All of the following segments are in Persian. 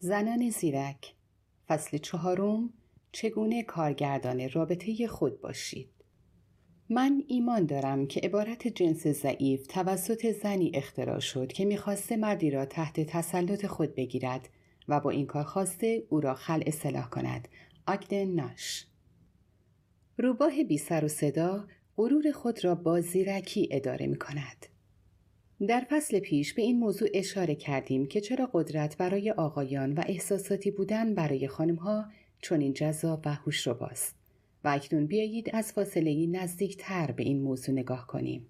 زنان زیرک فصل چهارم چگونه کارگردان رابطه خود باشید؟ من ایمان دارم که عبارت جنس ضعیف توسط زنی اختراع شد که می‌خواسته مردی را تحت تسلط خود بگیرد و با این کار خواسته او را خل اصلاح کند. آگدن ناش. روباه بی سر و صدا غرور خود را با زیرکی اداره می کند. در فصل پیش به این موضوع اشاره کردیم که چرا قدرت برای آقایان و احساساتی بودن برای خانمها چنین جذاب و هوش باست و اکنون بیایید از فاصله نزدیک تر به این موضوع نگاه کنیم.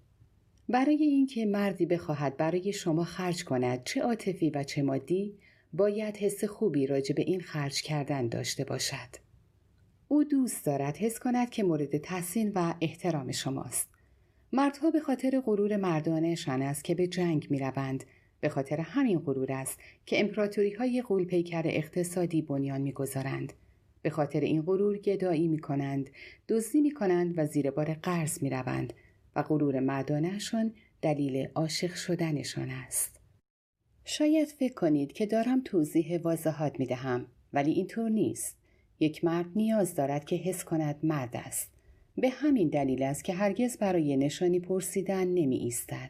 برای اینکه مردی بخواهد برای شما خرج کند چه عاطفی و چه مادی باید حس خوبی راجع به این خرج کردن داشته باشد. او دوست دارد حس کند که مورد تحسین و احترام شماست. مردها به خاطر غرور مردانشان است که به جنگ می روند. به خاطر همین غرور است که امپراتوری های غولپیکر اقتصادی بنیان می‌گذارند. به خاطر این غرور گدایی می کنند، دزدی می کنند و زیر بار قرض می روند و غرور مردانهشان دلیل عاشق شدنشان است. شاید فکر کنید که دارم توضیح واضحات می دهم ولی اینطور نیست. یک مرد نیاز دارد که حس کند مرد است. به همین دلیل است که هرگز برای نشانی پرسیدن نمی ایستد.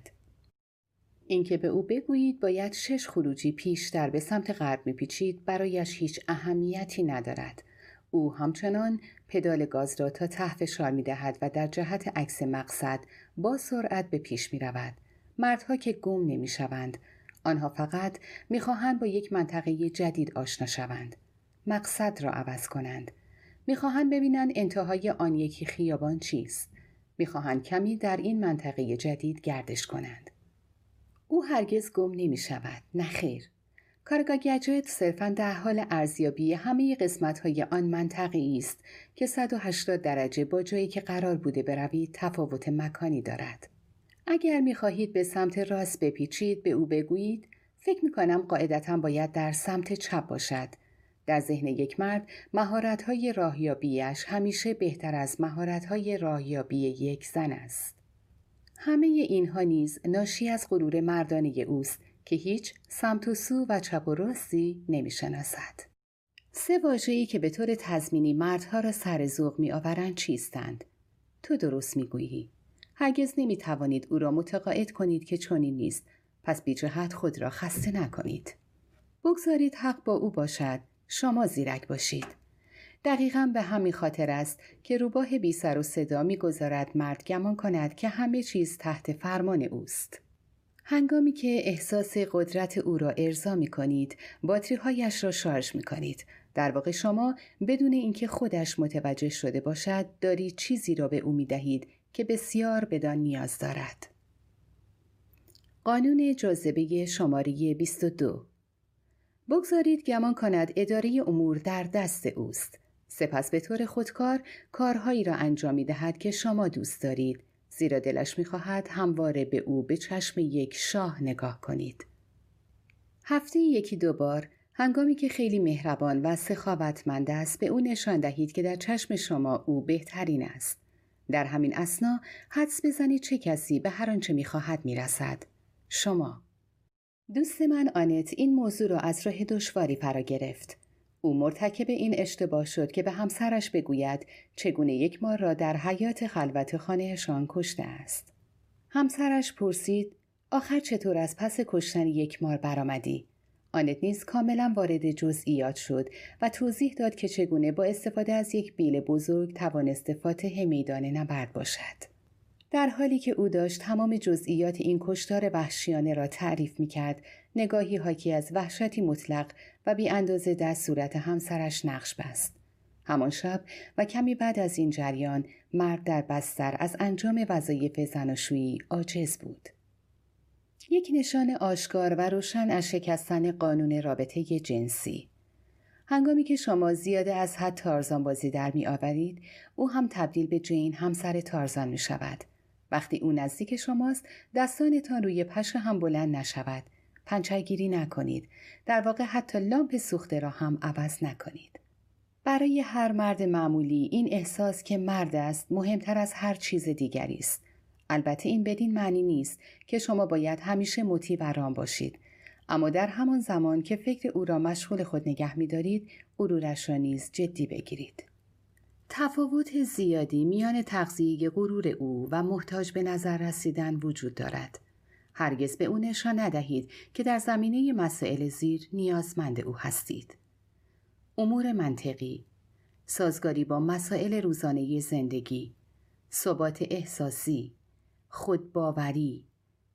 اینکه به او بگویید باید شش خروجی پیشتر به سمت غرب میپیچید برایش هیچ اهمیتی ندارد. او همچنان پدال گاز را تا ته فشار می دهد و در جهت عکس مقصد با سرعت به پیش می رود. مردها که گم نمی شوند. آنها فقط می خواهند با یک منطقه جدید آشنا شوند. مقصد را عوض کنند. می‌خواهند ببینند انتهای آن یکی خیابان چیست. می‌خواهند کمی در این منطقه جدید گردش کنند. او هرگز گم نمی شود. نخیر. کارگاه گجت صرفا در حال ارزیابی همه قسمت های آن منطقه است که 180 درجه با جایی که قرار بوده بروید تفاوت مکانی دارد. اگر می خواهید به سمت راست بپیچید به او بگویید فکر می کنم قاعدتا باید در سمت چپ باشد در ذهن یک مرد مهارت‌های راهیابیش همیشه بهتر از مهارت‌های راهیابی یک زن است. همه اینها نیز ناشی از غرور مردانه اوست که هیچ سمت و سو و چپ و راستی نمی‌شناسد. سه واژه‌ای که به طور تضمینی مردها را سر ذوق میآورند چیستند؟ تو درست می‌گویی. هرگز نمی‌توانید او را متقاعد کنید که چنین نیست پس بی جهت خود را خسته نکنید. بگذارید حق با او باشد شما زیرک باشید. دقیقا به همین خاطر است که روباه بی سر و صدا می‌گذارد مرد گمان کند که همه چیز تحت فرمان اوست. هنگامی که احساس قدرت او را ارضا می کنید، باتری هایش را شارژ می کنید. در واقع شما بدون اینکه خودش متوجه شده باشد دارید چیزی را به او می دهید که بسیار بدان نیاز دارد. قانون جاذبه شماره 22 بگذارید گمان کند اداره امور در دست اوست. سپس به طور خودکار کارهایی را انجام می دهد که شما دوست دارید. زیرا دلش می خواهد همواره به او به چشم یک شاه نگاه کنید. هفته یکی دوبار هنگامی که خیلی مهربان و سخاوتمند است به او نشان دهید که در چشم شما او بهترین است. در همین اسنا حدس بزنید چه کسی به هر آنچه می‌خواهد می‌رسد شما دوست من آنت این موضوع را از راه دشواری فرا گرفت. او مرتکب این اشتباه شد که به همسرش بگوید چگونه یک مار را در حیات خلوت خانهشان کشته است. همسرش پرسید آخر چطور از پس کشتن یک مار برآمدی؟ آنت نیز کاملا وارد جزئیات شد و توضیح داد که چگونه با استفاده از یک بیل بزرگ توانست فاتح میدان نبرد باشد. در حالی که او داشت تمام جزئیات این کشتار وحشیانه را تعریف می کرد، نگاهی حاکی از وحشتی مطلق و بی اندازه در صورت همسرش نقش بست. همان شب و کمی بعد از این جریان مرد در بستر از انجام وظایف زناشویی عاجز بود. یک نشان آشکار و روشن از شکستن قانون رابطه جنسی هنگامی که شما زیاده از حد تارزان بازی در می آورید، او هم تبدیل به جین همسر تارزان می شود. وقتی او نزدیک شماست دستانتان روی پشه هم بلند نشود. پنچرگیری نکنید. در واقع حتی لامپ سوخته را هم عوض نکنید. برای هر مرد معمولی این احساس که مرد است مهمتر از هر چیز دیگری است. البته این بدین معنی نیست که شما باید همیشه مطیع و رام باشید. اما در همان زمان که فکر او را مشغول خود نگه می دارید غرورش را نیز جدی بگیرید. تفاوت زیادی میان تغذیه غرور او و محتاج به نظر رسیدن وجود دارد. هرگز به او نشان ندهید که در زمینه مسائل زیر نیازمند او هستید. امور منطقی، سازگاری با مسائل روزانه زندگی، ثبات احساسی، خودباوری،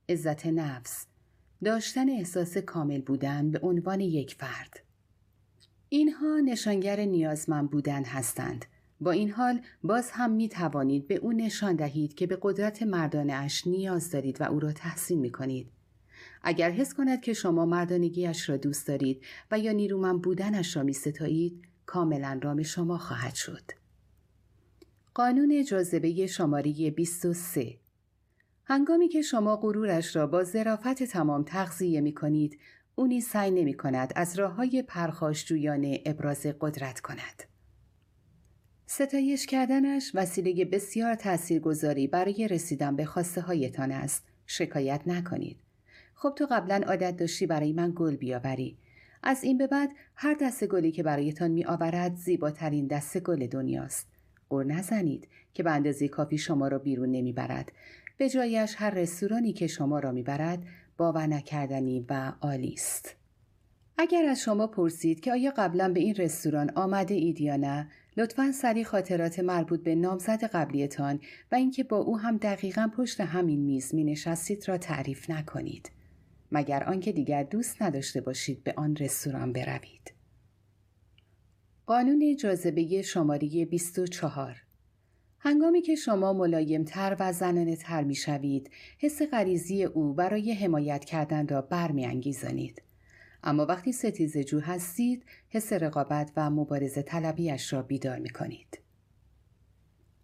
عزت نفس، داشتن احساس کامل بودن به عنوان یک فرد. اینها نشانگر نیازمند بودن هستند. با این حال باز هم می توانید به او نشان دهید که به قدرت مردانه اش نیاز دارید و او را تحسین می کنید. اگر حس کند که شما مردانگیش را دوست دارید و یا نیرومند بودنش را می ستایید، کاملا رام شما خواهد شد. قانون جاذبه شماره 23 هنگامی که شما غرورش را با ظرافت تمام تغذیه می کنید، او نیز سعی نمی کند از راه های پرخاشجویانه ابراز قدرت کند. ستایش کردنش وسیله بسیار تاثیرگذاری برای رسیدن به خواسته هایتان است. شکایت نکنید. خب تو قبلا عادت داشتی برای من گل بیاوری. از این به بعد هر دست گلی که برایتان می آورد زیباترین دست گل دنیاست. قر نزنید که به اندازه کافی شما را بیرون نمی‌برد به جایش هر رستورانی که شما را می‌برد باور نکردنی و عالی است اگر از شما پرسید که آیا قبلا به این رستوران آمده اید یا نه لطفا سری خاطرات مربوط به نامزد قبلیتان و اینکه با او هم دقیقا پشت همین میز می نشستید را تعریف نکنید مگر آنکه دیگر دوست نداشته باشید به آن رستوران بروید قانون جاذبه شماره 24 هنگامی که شما ملایمتر و زنانه تر می شوید، حس غریزی او برای حمایت کردن را برمیانگیزانید. اما وقتی ستیز جو هستید، حس رقابت و مبارزه طلبیش را بیدار می کنید.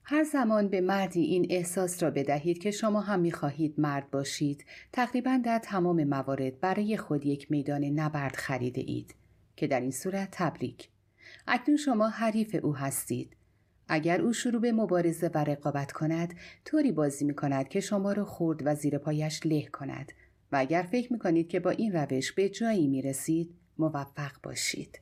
هر زمان به مردی این احساس را بدهید که شما هم می خواهید مرد باشید، تقریبا در تمام موارد برای خود یک میدان نبرد خریده اید که در این صورت تبریک. اکنون شما حریف او هستید اگر او شروع به مبارزه و رقابت کند طوری بازی می کند که شما را خورد و زیر پایش له کند و اگر فکر می کنید که با این روش به جایی می رسید موفق باشید.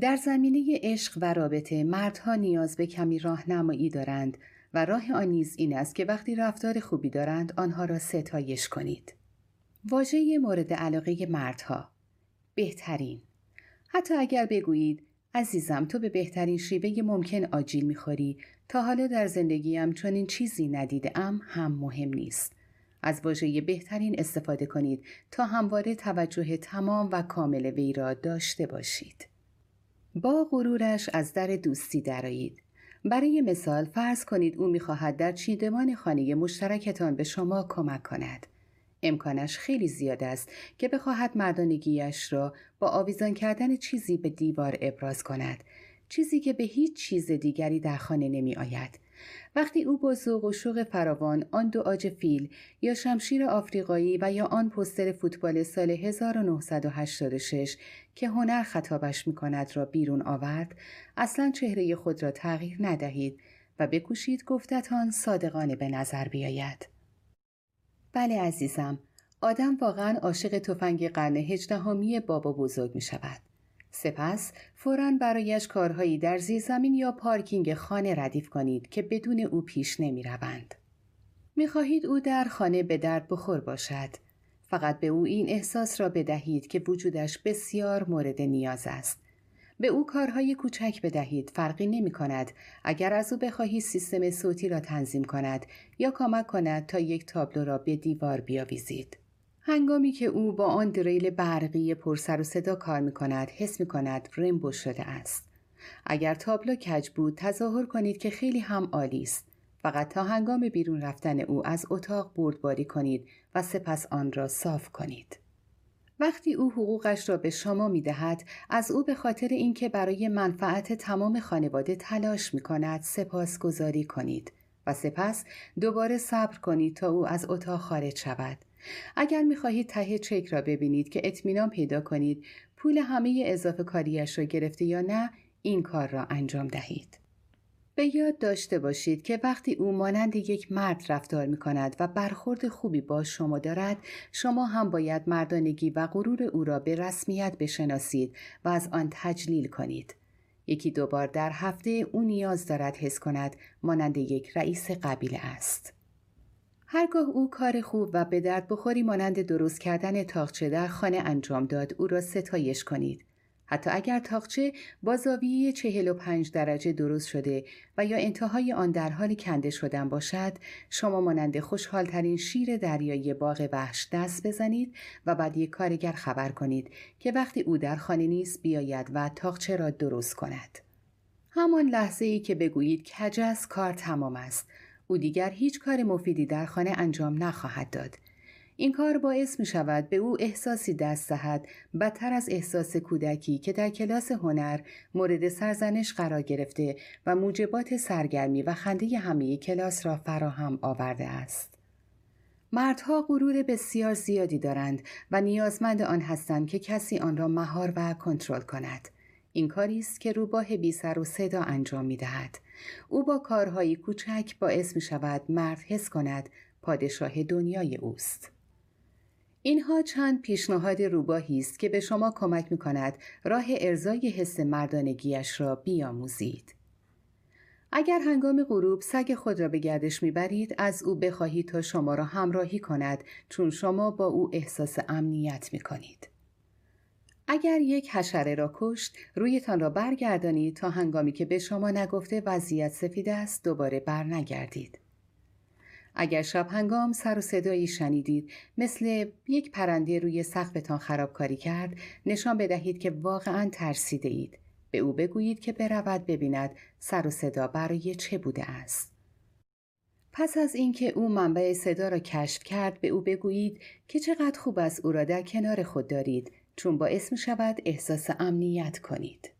در زمینه عشق و رابطه مردها نیاز به کمی راهنمایی دارند و راه آن نیز این است که وقتی رفتار خوبی دارند آنها را ستایش کنید. واژه مورد علاقه مردها بهترین حتی اگر بگویید عزیزم تو به بهترین شیوه ممکن آجیل می‌خوری تا حالا در زندگیم چنین چیزی ندیده هم مهم نیست. از واژه بهترین استفاده کنید تا همواره توجه تمام و کامل وی را داشته باشید. با غرورش از در دوستی درایید. برای مثال فرض کنید او می‌خواهد در چیدمان خانه مشترکتان به شما کمک کند. امکانش خیلی زیاد است که بخواهد مردانگیش را با آویزان کردن چیزی به دیوار ابراز کند چیزی که به هیچ چیز دیگری در خانه نمی آید. وقتی او با ذوق و شوق فراوان آن دو آج فیل یا شمشیر آفریقایی و یا آن پستر فوتبال سال 1986 که هنر خطابش می کند را بیرون آورد اصلا چهره خود را تغییر ندهید و بکوشید گفتتان صادقانه به نظر بیاید. بله عزیزم آدم واقعا عاشق تفنگ قرن هجدهمی بابا بزرگ می شود. سپس فورا برایش کارهایی در زمین یا پارکینگ خانه ردیف کنید که بدون او پیش نمی روند. می خواهید او در خانه به درد بخور باشد. فقط به او این احساس را بدهید که وجودش بسیار مورد نیاز است به او کارهای کوچک بدهید فرقی نمی کند اگر از او بخواهی سیستم صوتی را تنظیم کند یا کمک کند تا یک تابلو را به دیوار بیاویزید. هنگامی که او با آن دریل برقی پرسر و صدا کار می کند حس می کند رمبو شده است. اگر تابلو کج بود تظاهر کنید که خیلی هم عالی است. فقط تا هنگام بیرون رفتن او از اتاق بردباری کنید و سپس آن را صاف کنید. وقتی او حقوقش را به شما می دهد از او به خاطر اینکه برای منفعت تمام خانواده تلاش می کند سپاس گذاری کنید و سپس دوباره صبر کنید تا او از اتاق خارج شود. اگر می خواهید ته چک را ببینید که اطمینان پیدا کنید پول همه اضافه کاریش را گرفته یا نه این کار را انجام دهید. به یاد داشته باشید که وقتی او مانند یک مرد رفتار می کند و برخورد خوبی با شما دارد شما هم باید مردانگی و غرور او را به رسمیت بشناسید و از آن تجلیل کنید. یکی دوبار در هفته او نیاز دارد حس کند مانند یک رئیس قبیله است. هرگاه او کار خوب و به درد بخوری مانند درست کردن تاخچه در خانه انجام داد او را ستایش کنید. حتی اگر تاخچه با زاویه 45 درجه درست شده و یا انتهای آن در حال کنده شدن باشد شما مانند خوشحالترین شیر دریایی باغ وحش دست بزنید و بعد یک کارگر خبر کنید که وقتی او در خانه نیست بیاید و تاخچه را درست کند همان لحظه ای که بگویید کجس کار تمام است او دیگر هیچ کار مفیدی در خانه انجام نخواهد داد این کار باعث می شود به او احساسی دست دهد بدتر از احساس کودکی که در کلاس هنر مورد سرزنش قرار گرفته و موجبات سرگرمی و خنده همه کلاس را فراهم آورده است. مردها غرور بسیار زیادی دارند و نیازمند آن هستند که کسی آن را مهار و کنترل کند. این کاری است که روباه بی سر و صدا انجام می دهد. او با کارهایی کوچک باعث می شود مرد حس کند پادشاه دنیای اوست. اینها چند پیشنهاد روباهی است که به شما کمک می کند راه ارزای حس مردانگیش را بیاموزید. اگر هنگام غروب سگ خود را به گردش می‌برید از او بخواهید تا شما را همراهی کند چون شما با او احساس امنیت می کنید. اگر یک حشره را کشت رویتان را برگردانید تا هنگامی که به شما نگفته وضعیت سفید است دوباره برنگردید. اگر شب هنگام سر و صدایی شنیدید مثل یک پرنده روی سقفتان خرابکاری کرد نشان بدهید که واقعا ترسیده اید به او بگویید که برود ببیند سر و صدا برای چه بوده است. پس از اینکه او منبع صدا را کشف کرد به او بگویید که چقدر خوب است او را در کنار خود دارید. چون باعث می شود احساس امنیت کنید.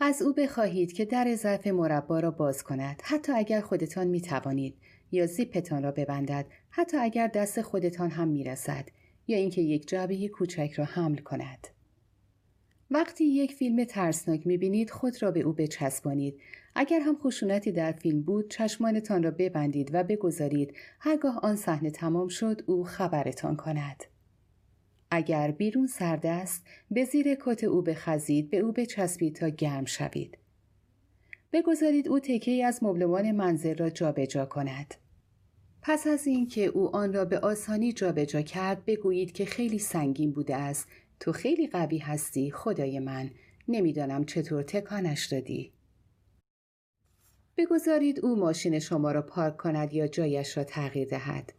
از او بخواهید که در ظرف مربا را باز کند حتی اگر خودتان می توانید یا زیپتان را ببندد حتی اگر دست خودتان هم می‌رسد یا اینکه یک جعبه کوچک را حمل کند. وقتی یک فیلم ترسناک می‌بینید خود را به او بچسبانید. اگر هم خشونتی در فیلم بود چشمانتان را ببندید و بگذارید. هرگاه آن صحنه تمام شد او خبرتان کند. اگر بیرون سرد است به زیر کت او بخزید به او بچسبید تا گرم شوید. بگذارید او تکه از مبلمان منزل را جابجا جا کند. پس از اینکه او آن را به آسانی جابجا جا کرد بگویید که خیلی سنگین بوده است. تو خیلی قوی هستی خدای من. نمی‌دانم چطور تکانش دادی. بگذارید او ماشین شما را پارک کند یا جایش را تغییر دهد.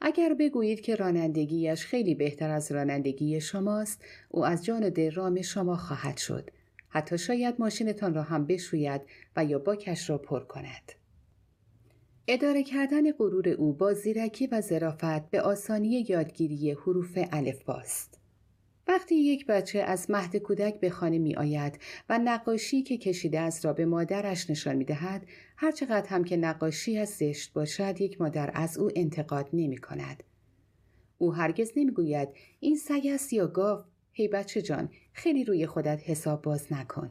اگر بگویید که رانندگیش خیلی بهتر از رانندگی شماست او از جان و دل رام شما خواهد شد حتی شاید ماشینتان را هم بشوید و یا باکش را پر کند. اداره کردن غرور او با زیرکی و ظرافت به آسانی یادگیری حروف الف باست. وقتی یک بچه از مهد کودک به خانه می آید و نقاشی که کشیده است را به مادرش نشان می دهد هرچقدر هم که نقاشی از زشت باشد یک مادر از او انتقاد نمی کند. او هرگز نمی گوید این سگ است یا گاو هی بچه جان خیلی روی خودت حساب باز نکن.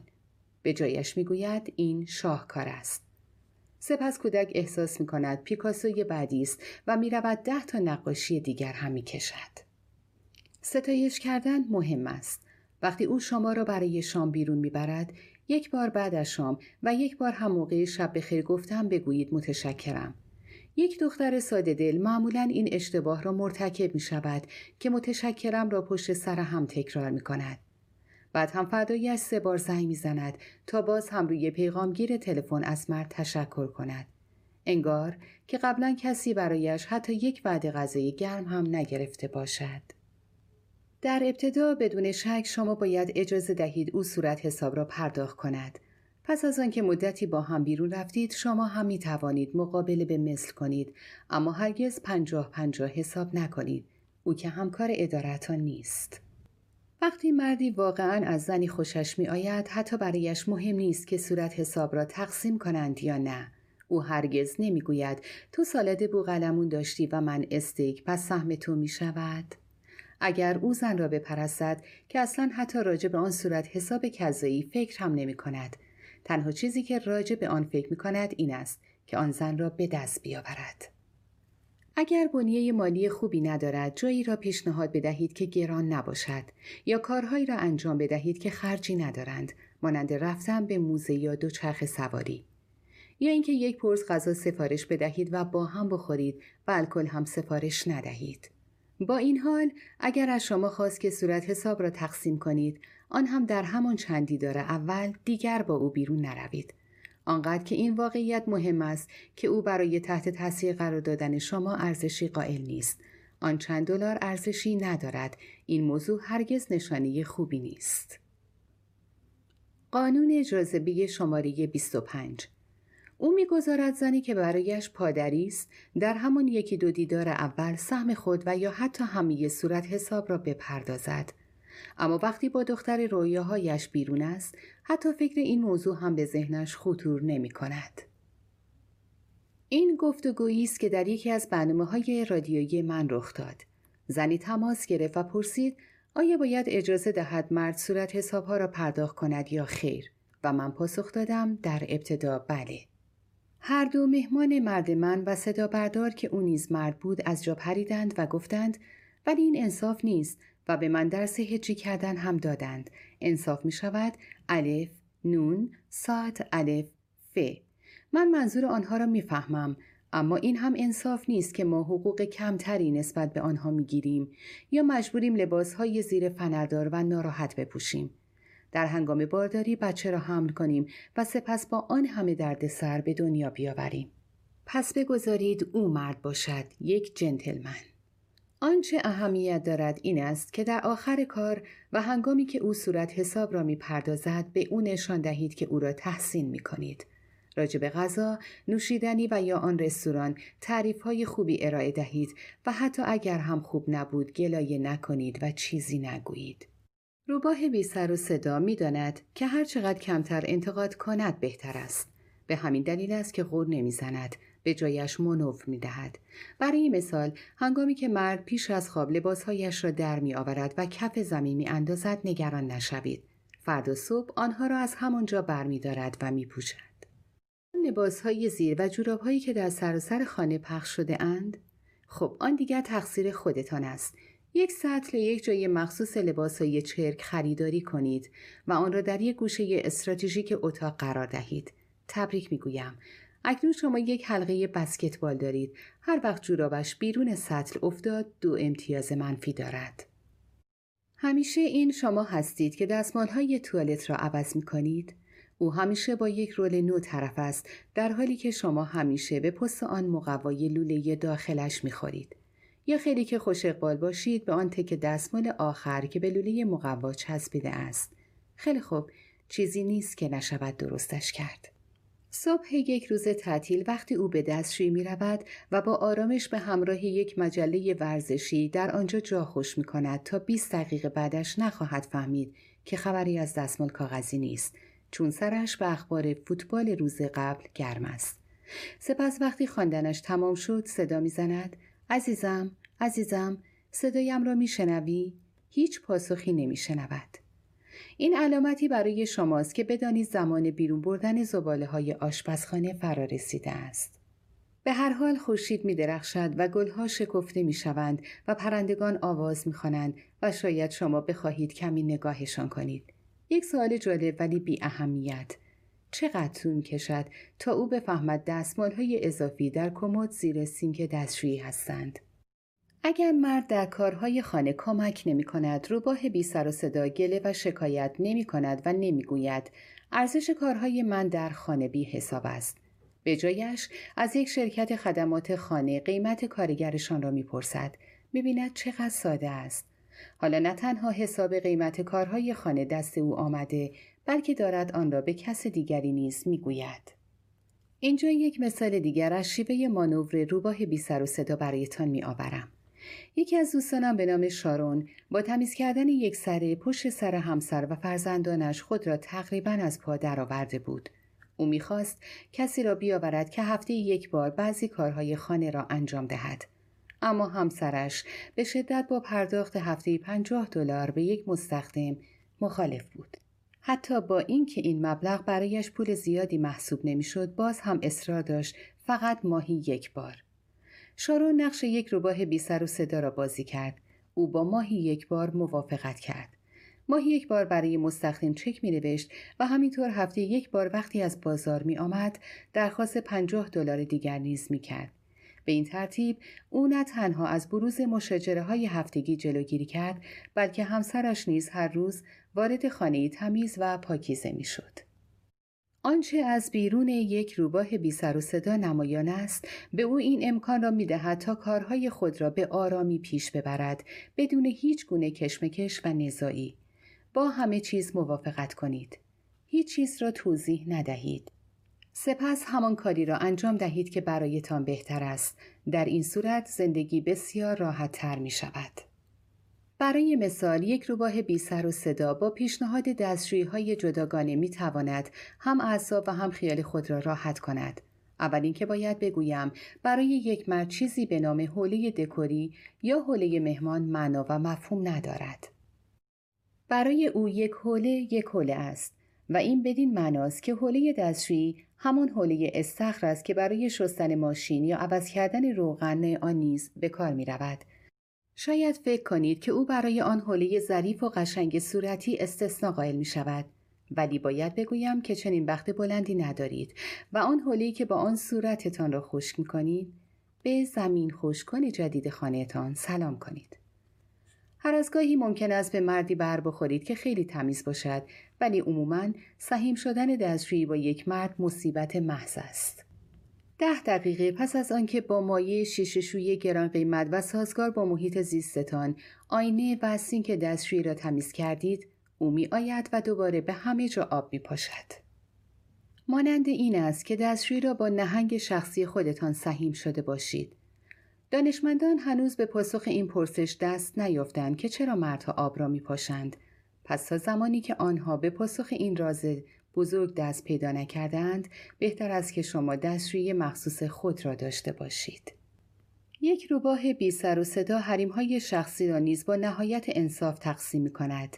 به جایش می‌گوید این شاهکار است. سپس کودک احساس می کند پیکاسوی بعدی است و می رود ده تا نقاشی دیگر هم می کشد. ستایش کردن مهم است. وقتی او شما را برای شام بیرون می‌برد یک بار بعد از شام و یک بار هم موقع شب به خیر گفتم بگویید متشکرم یک دختر ساده دل معمولا این اشتباه را مرتکب می شود که متشکرم را پشت سر هم تکرار می کند. بعد هم فردایش سه بار زنگ می‌زند تا باز هم روی پیغامگیر تلفن از مرد تشکر کند. انگار که قبلا کسی برایش حتی یک وعده غذای گرم هم نگرفته باشد. در ابتدا بدون شک شما باید اجازه دهید او صورت حساب را پرداخت کند. پس از آنکه مدتی با هم بیرون رفتید شما هم می توانید مقابله به مثل کنید اما هرگز پنجاه پنجاه حساب نکنید. او که همکار ادارتان نیست. وقتی مردی واقعا از زنی خوشش می آید حتی برایش مهم نیست که صورت حساب را تقسیم کنند یا نه. او هرگز نمی‌گوید تو سالاد بوغلمون داشتی و من استیک پس سهم تو می شود اگر او زن را بپرستد که اصلا حتی راجع به آن صورت حساب کذایی فکر هم نمی کند تنها چیزی که راجع به آن فکر می کند این است که آن زن را به دست بیاورد. اگر بنیه مالی خوبی ندارد جایی را پیشنهاد بدهید که گران نباشد یا کارهایی را انجام بدهید که خرجی ندارند مانند رفتن به موزه یا دوچرخ سواری. یا اینکه یک پرس غذا سفارش بدهید و با هم بخورید و الکل هم سفارش ندهید. با این حال اگر از شما خواست که صورت حساب را تقسیم کنید آن هم در همان چندی داره. اول دیگر با او بیرون نروید. آنقدر که این واقعیت مهم است که او برای تحت تاثیر قرار دادن شما ارزشی قائل نیست. آن چند دلار ارزشی ندارد. این موضوع هرگز نشانی خوبی نیست. قانون جاذبه شماره 25 او می‌گذارد زنی که برایش پادری است در همان یکی دو دیدار اول سهم خود و یا حتی همه صورت حساب را بپردازد اما وقتی با دختر رویاهایش بیرون است حتی فکر این موضوع هم به ذهنش خطور نمی کند. این گفتگویی است که در یکی از برنامه های رادیویی من رخ داد. زنی تماس گرفت و پرسید آیا باید اجازه دهد مرد صورت حسابها را پرداخت کند یا خیر؟ و من پاسخ دادم در ابتدا بله. هر دو مهمان مرد من و صدا بردار که او نیز مرد بود از جا پریدند و گفتند ولی این انصاف نیست و به من درس هجی کردن هم دادند. انصاف می شود الف، نون، ساعت، الف، ف. من منظور آنها را می‌فهمم اما این هم انصاف نیست که ما حقوق کمتری نسبت به آنها می‌گیریم یا مجبوریم لباسهای زیر فنردار و ناراحت بپوشیم. در هنگام بارداری بچه را حمل کنیم و سپس با آن همه درد سر به دنیا بیاوریم. پس بگذارید او مرد باشد یک جنتلمن. آنچه اهمیت دارد این است که در آخر کار و هنگامی که او صورت حساب را می پردازد به او نشان دهید که او را تحسین می کنید. راجب غذا، نوشیدنی و یا آن رستوران تعریف های خوبی ارائه دهید و حتی اگر هم خوب نبود گلایه نکنید و چیزی نگویید. روباه بی سر و صدا می داند که هر چقدر کمتر انتقاد کند بهتر است. به همین دلیل است که غور نمی‌زند به جایش منوف می دهد. برای مثال هنگامی که مرد پیش از خواب لباسهایش را در می آورد و کف زمین می اندازد نگران نشوید. فردا صبح آنها را از همانجا دارد و می پوشد. لباس های زیر و جوراب هایی که در سراسر خانه پخش شده اند؟ خب آن دیگر تقصیر خودتان است. یک سطل یک جای مخصوص لباس های چرک خریداری کنید و آن را در یک گوشه استراتژیک اتاق قرار دهید. تبریک می‌گویم اکنون شما یک حلقه بسکتبال دارید هر وقت جورابش بیرون سطل افتاد دو امتیاز منفی دارد همیشه این شما هستید که دستمال های توالت را عوض می کنید او همیشه با یک رول نو طرف است در حالی که شما همیشه به پست آن مقوای لوله داخلش می خورید. یا خیلی که خوش اقبال باشید به آن تک دستمال آخر که به لوله مقوا چسبیده است. خیلی خوب چیزی نیست که نشود درستش کرد. صبح یک روز تعطیل وقتی او به دستشویی می رود و با آرامش به همراه یک مجله ورزشی در آنجا جا خوش می کند تا 20 دقیقه بعدش نخواهد فهمید که خبری از دستمال کاغذی نیست چون سرش به اخبار فوتبال روز قبل گرم است. سپس وقتی خواندنش تمام شد صدا می‌زند عزیزم عزیزم صدایم را میشنوی هیچ پاسخی نمیشنود این علامتی برای شماست که بدانید زمان بیرون بردن زباله های آشپزخانه فرا رسیده است. به هر حال خورشید می درخشد و گلها شکفته می شوند و پرندگان آواز می خوانند و شاید شما بخواهید کمی نگاهشان کنید. یک سوال جالب ولی بی اهمیت. چقدر طول کشد تا او بفهمد دستمال های اضافی در کمد زیر سینک دستشویی هستند؟ اگر مرد در کارهای خانه کمک نمی کند روباه بی سر و صدا گله و شکایت نمی کند و نمی گوید ارزش کارهای من در خانه بی حساب است. به جایش از یک شرکت خدمات خانه قیمت کارگرشان را می‌پرسد می‌بیند چقدر ساده است حالا نه تنها حساب قیمت کارهای خانه دست او آمده بلکه دارد آن را به کس دیگری نیز می‌گوید اینجا یک مثال دیگر از شیوه مانور روباه بی سر و صدا برایتان می آورم. یکی از دوستانم به نام شارون با تمیز کردن یک سره پشت سر همسر و فرزندانش خود را تقریبا از پا درآورده بود. او می‌خواست کسی را بیاورد که هفته یک بار بعضی کارهای خانه را انجام دهد. اما همسرش به شدت با پرداخت هفته پنجاه دلار به یک مستخدم مخالف بود. حتی با اینکه این مبلغ برایش پول زیادی محسوب نمی‌شد باز هم اصرار داشت فقط ماهی یک بار. شارون نقش یک روباه بی سر و صدا را بازی کرد. او با ماهی یک بار موافقت کرد. ماهی یک بار برای مستخدم چک می نوشت و همینطور هفته یک بار وقتی از بازار می آمد درخواست پنجاه دلار دیگر نیز می کرد. به این ترتیب او نه تنها از بروز مشاجره های هفتگی جلوگیری کرد بلکه همسرش نیز هر روز وارد خانه تمیز و پاکیزه می شد. آنچه از بیرون یک روباه بی سر و صدا نمایان است به او این امکان را می دهد تا کارهای خود را به آرامی پیش ببرد بدون هیچ گونه کشمکش و نزاعی. با همه چیز موافقت کنید. هیچ چیز را توضیح ندهید. سپس همان کاری را انجام دهید که برایتان بهتر است. در این صورت زندگی بسیار راحت تر می شود برای مثال یک روباه بی سر و صدا با پیشنهاد دستشویی های جداگانه می تواند هم اعصاب و هم خیال خود را راحت کند. اول اینکه باید بگویم برای یک مرد چیزی به نام حوله دکوری یا حوله مهمان معنا و مفهوم ندارد. برای او یک حوله یک حوله است و این بدین معناست که حوله دستشویی همان حوله استخر است که برای شستن ماشین یا عوض کردن روغن آن نیز به کار می رود. شاید فکر کنید که او برای آن حوله ظریف و قشنگ صورتی استثنا قائل می شود. ولی باید بگویم که چنین وقت بلندی ندارید و آن حوله که با آن صورتتان را خشک می کنید به زمین کن جدید خانهتان سلام کنید. هر از گاهی ممکن است به مردی بر بخورید که خیلی تمیز باشد ولی عموماً سهیم شدن دستشویی با یک مرد مصیبت محض است. ده دقیقه پس از آنکه با مایه شیشهشویی گران قیمت و سازگار با محیط زیستتان آینه و سینک دستشویی را تمیز کردید او می آید و دوباره به همه جا آب می پاشد. مانند این است که دستشویی را با نهنگ شخصی خودتان سهیم شده باشید. دانشمندان هنوز به پاسخ این پرسش دست نیافتند که چرا مردها آب را می پاشند. پس تا زمانی که آنها به پاسخ این راز بزرگ دست پیدا نکردند بهتر است که شما دستشویی مخصوص خود را داشته باشید. یک روباه بی سر و صدا حریم های شخصی را نیز با نهایت انصاف تقسیم می کند.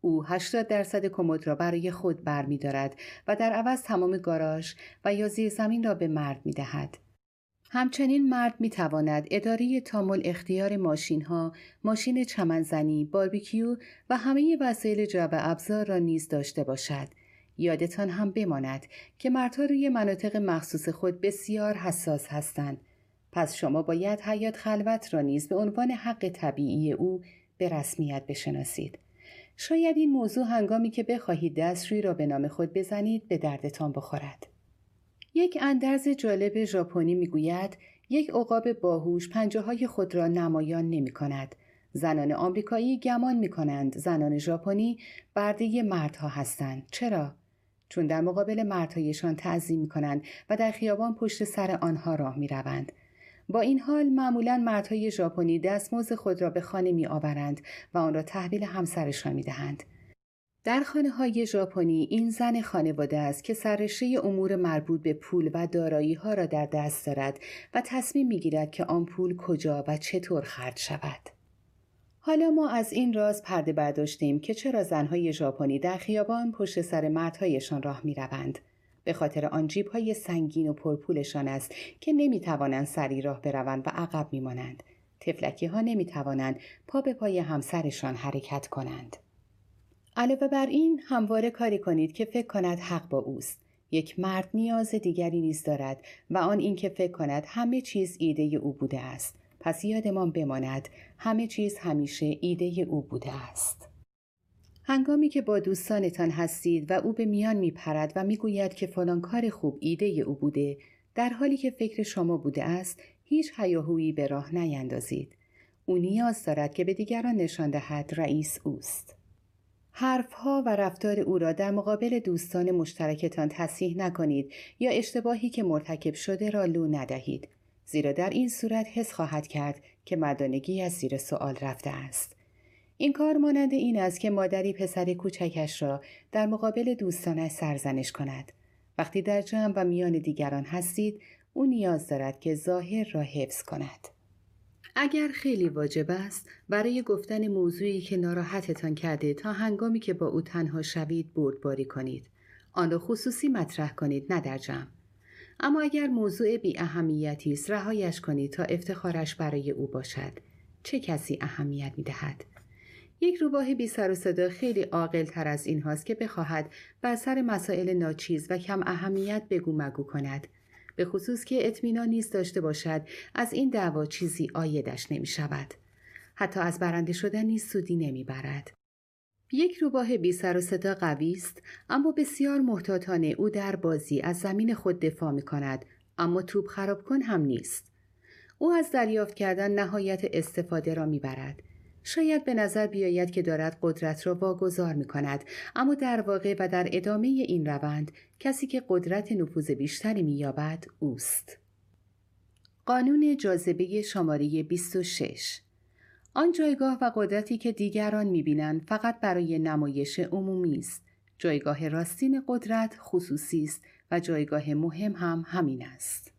او 80 درصد کمد را برای خود بر می دارد و در عوض تمام گاراژ و یا زیر زمین را به مرد می دهد. همچنین مرد می تواند اداره تامل اختیار ماشین ها، ماشین چمنزنی، باربیکیو و همه وسایل جعب ابزار را نیز داشته باشد یادتان هم بماند که مردها روی مناطق مخصوص خود بسیار حساس هستند پس شما باید حیات خلوت را نیز به عنوان حق طبیعی او به رسمیت بشناسید شاید این موضوع هنگامی که بخواهید دستشویی را به نام خود بزنید به دردتان بخورد یک اندرز جالب ژاپنی می‌گوید یک عقاب باهوش پنجه های خود را نمایان نمی کند. زنان آمریکایی گمان می کنند زنان ژاپنی برده مردها هستند. چرا؟ چون در مقابل مردهایشان تعظیم می کنند و در خیابان پشت سر آنها راه می روند. با این حال معمولا مردهای ژاپنی دستمزد خود را به خانه می آورند و آن را تحویل همسرشان می دهند. در خانه های ژاپنی این زن خانواده است که سررشته امور مربوط به پول و دارایی ها را در دست دارد و تصمیم می گیرد که آن پول کجا و چطور خرج شود. حالا ما از این راز پرده برداشتیم که چرا زنهای ژاپنی در خیابان پشت سر مردهایشان راه می روند. به خاطر آن جیب های سنگین و پرپولشان است که نمی توانند سری راه بروند و عقب می مانند. تفلکی ها نمی توانند پا به پای همسرشان حرکت کنند. علاوه بر این همواره کاری کنید که فکر کند حق با اوست. یک مرد نیاز دیگری نیز دارد و آن اینکه فکر کند همه چیز ایده او بوده است. پس یادمان بماند همه چیز همیشه ایده او بوده است. هنگامی که با دوستانتان هستید و او به میان می پرد و می‌گوید که فلان کار خوب ایده او بوده در حالی که فکر شما بوده است هیچ هیاهویی به راه نیندازید. او نیاز دارد که به دیگران نشان دهد رئیس اوست. حرفها و رفتار او را در مقابل دوستان مشترکتان تصحیح نکنید یا اشتباهی که مرتکب شده را لو ندهید زیرا در این صورت حس خواهد کرد که مردانگی از زیر سوال رفته است. این کار مانند این است که مادری پسر کوچکش را در مقابل دوستانش سرزنش کند. وقتی در جمع و میان دیگران هستید او نیاز دارد که ظاهر را حفظ کند. اگر خیلی واجب است برای گفتن موضوعی که ناراحتتان کرده تا هنگامی که با او تنها شوید بردباری کنید. آن را خصوصی مطرح کنید نه در جمع. اما اگر موضوع بی اهمیتی است رهایش کنید تا افتخارش برای او باشد چه کسی اهمیت می دهد؟ یک روباه بی سر و صدا خیلی عاقل تر از این هاست که بخواهد بر سر مسائل ناچیز و کم اهمیت بگو مگو کند به خصوص که اطمینان نیست داشته باشد از این دعوا چیزی آیدش نمی شود. حتی از برنده شدن نیز سودی نمی برد. یک روباه بی سر و صدا قوی است اما بسیار محتاطانه او در بازی از زمین خود دفاع می کند اما توپ خراب کن هم نیست. او از دریافت کردن نهایت استفاده را می برد. شاید به نظر بیاید که دارد قدرت را واگذار می کند اما در واقع و در ادامه این روند کسی که قدرت نفوذ بیشتری می یابد اوست. قانون جاذبه شماره 26 آن جایگاه و قدرتی که دیگران می‌بینند فقط برای نمایش عمومی است. جایگاه راستین قدرت خصوصی است و جایگاه مهم هم همین است.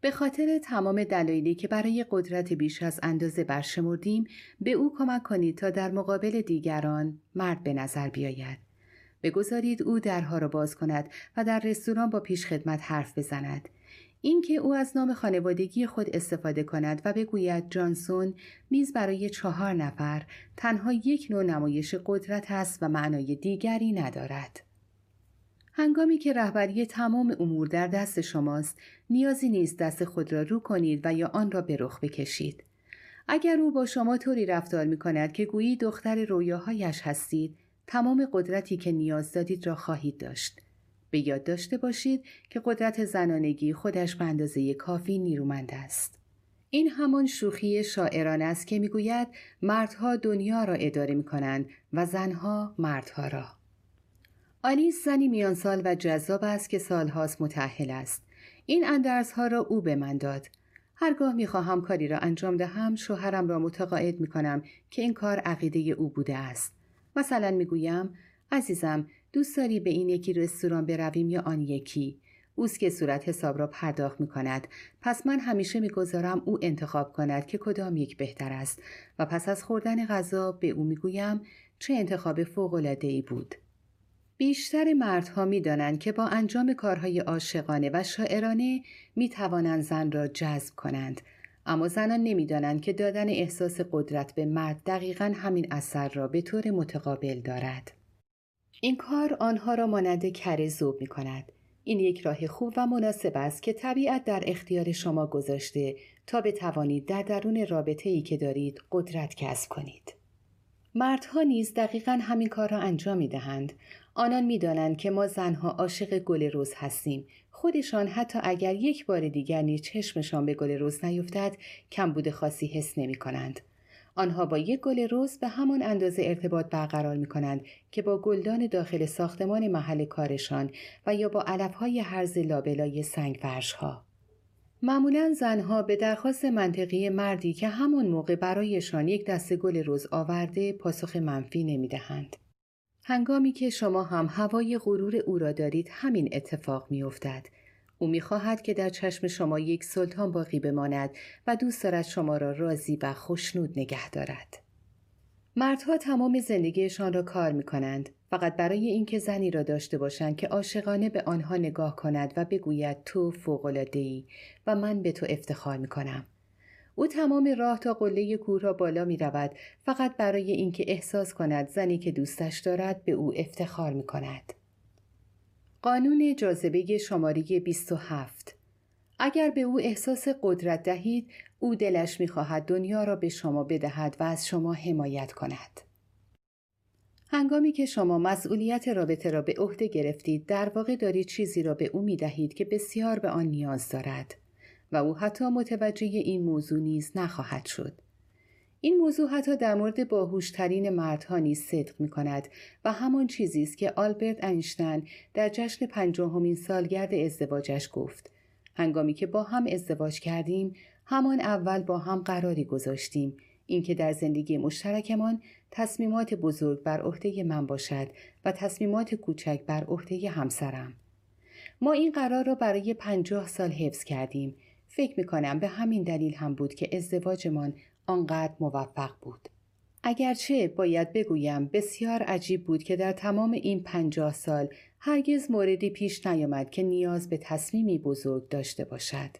به خاطر تمام دلایلی که برای قدرت بیش از اندازه برشمردیم به او کمک کنید تا در مقابل دیگران مرد به نظر بیاید بگذارید او درها را باز کند و در رستوران با پیش خدمت حرف بزند اینکه او از نام خانوادگی خود استفاده کند و بگوید جانسون میز برای چهار نفر تنها یک نوع نمایش قدرت است و معنای دیگری ندارد. هنگامی که رهبری تمام امور در دست شماست نیازی نیست دست خود را رو کنید و یا آن را به رخ بکشید اگر او با شما طوری رفتار می کند که گویی دختر رویاهایش هستید تمام قدرتی که نیاز دارید را خواهید داشت به یاد داشته باشید که قدرت زنانگی خودش به اندازه کافی نیرومند است. این همان شوخی شاعران است که می‌گوید مردها دنیا را اداره می کنند و زنها مردها را. آلیس زنی میانسال و جذاب است که سالهاست متحل است. این ها را او به من داد. هرگاه می‌خواهم کاری را انجام دهم شوهرم را متقاعد می‌کنم که این کار عقیده او بوده است. مثلا می‌گویم عزیزم دوست داری به این یکی رستوران برویم یا آن یکی؟ اوست که صورت حساب را پرداخت می کند پس من همیشه می‌گذارم او انتخاب کند که کدام یک بهتر است. و پس از خوردن غذا به او می‌گویم چه انتخاب ای بود. بیشتر مردها می دانند که با انجام کارهای عاشقانه و شاعرانه می توانند زن را جذب کنند. اما زنان نمی‌دانند که دادن احساس قدرت به مرد دقیقا همین اثر را به طور متقابل دارد. این کار آنها را مانند کره زوب می کند این یک راه خوب و مناسب است که طبیعت در اختیار شما گذاشته تا بتوانید در درون رابطه ای که دارید قدرت کسب کنید. مردها نیز دقیقا همین کار را انجام می دهند. آنان می‌دانند که ما زنها عاشق گل روز هستیم خودشان حتی اگر یک بار دیگر نیز چشمشان به گل روز نیفتد کمبود خاصی حس نمی کنند. آنها با یک گل روز به همان اندازه ارتباط برقرار می کنند که با گلدان داخل ساختمان محل کارشان و یا با علفهای هرز لابلای سنگ فرش ها. معمولا زنها به درخواست منطقی مردی که همون موقع برایشان یک دسته گل روز آورده پاسخ منفی نمی دهند. هنگامی که شما هم هوای غرور او را دارید همین اتفاق می افتد. او می خواهد که در چشم شما یک سلطان باقی بماند و دوست دارد شما را راضی و خوشنود نگه دارد. مردها تمام زندگیشان را کار می کنند فقط برای اینکه زنی را داشته باشند که عاشقانه به آنها نگاه کند و بگوید تو ای و من به تو افتخار می کنم. او تمام راه تا قله کوه را بالا می رود فقط برای اینکه احساس کند زنی که دوستش دارد به او افتخار می کند. قانون جاذبه شماره 27 اگر به او احساس قدرت دهید او دلش می‌خواهد دنیا را به شما بدهد و از شما حمایت کند هنگامی که شما مسئولیت رابطه را به عهده گرفتید در واقع دارید چیزی را به او می دهید که بسیار به آن نیاز دارد و او حتی متوجه این موضوع نیز نخواهد شد. این موضوع حتی در مورد باهوشترین مردها نیز صدق می کند و همان چیزی است که آلبرت اینشتین در جشن پنجاهمین سالگرد ازدواجش گفت. هنگامی که با هم ازدواج کردیم همان اول با هم قراری گذاشتیم. اینکه در زندگی مشترکمان تصمیمات بزرگ بر عهده من باشد و تصمیمات کوچک بر عهده همسرم. ما این قرار را برای پنجاه سال حفظ کردیم. فکر می کنم به همین دلیل هم بود که ازدواجمان آنقدر موفق بود. اگرچه باید بگویم بسیار عجیب بود که در تمام این پنجاه سال هرگز موردی پیش نیامد که نیاز به تصمیمی بزرگ داشته باشد.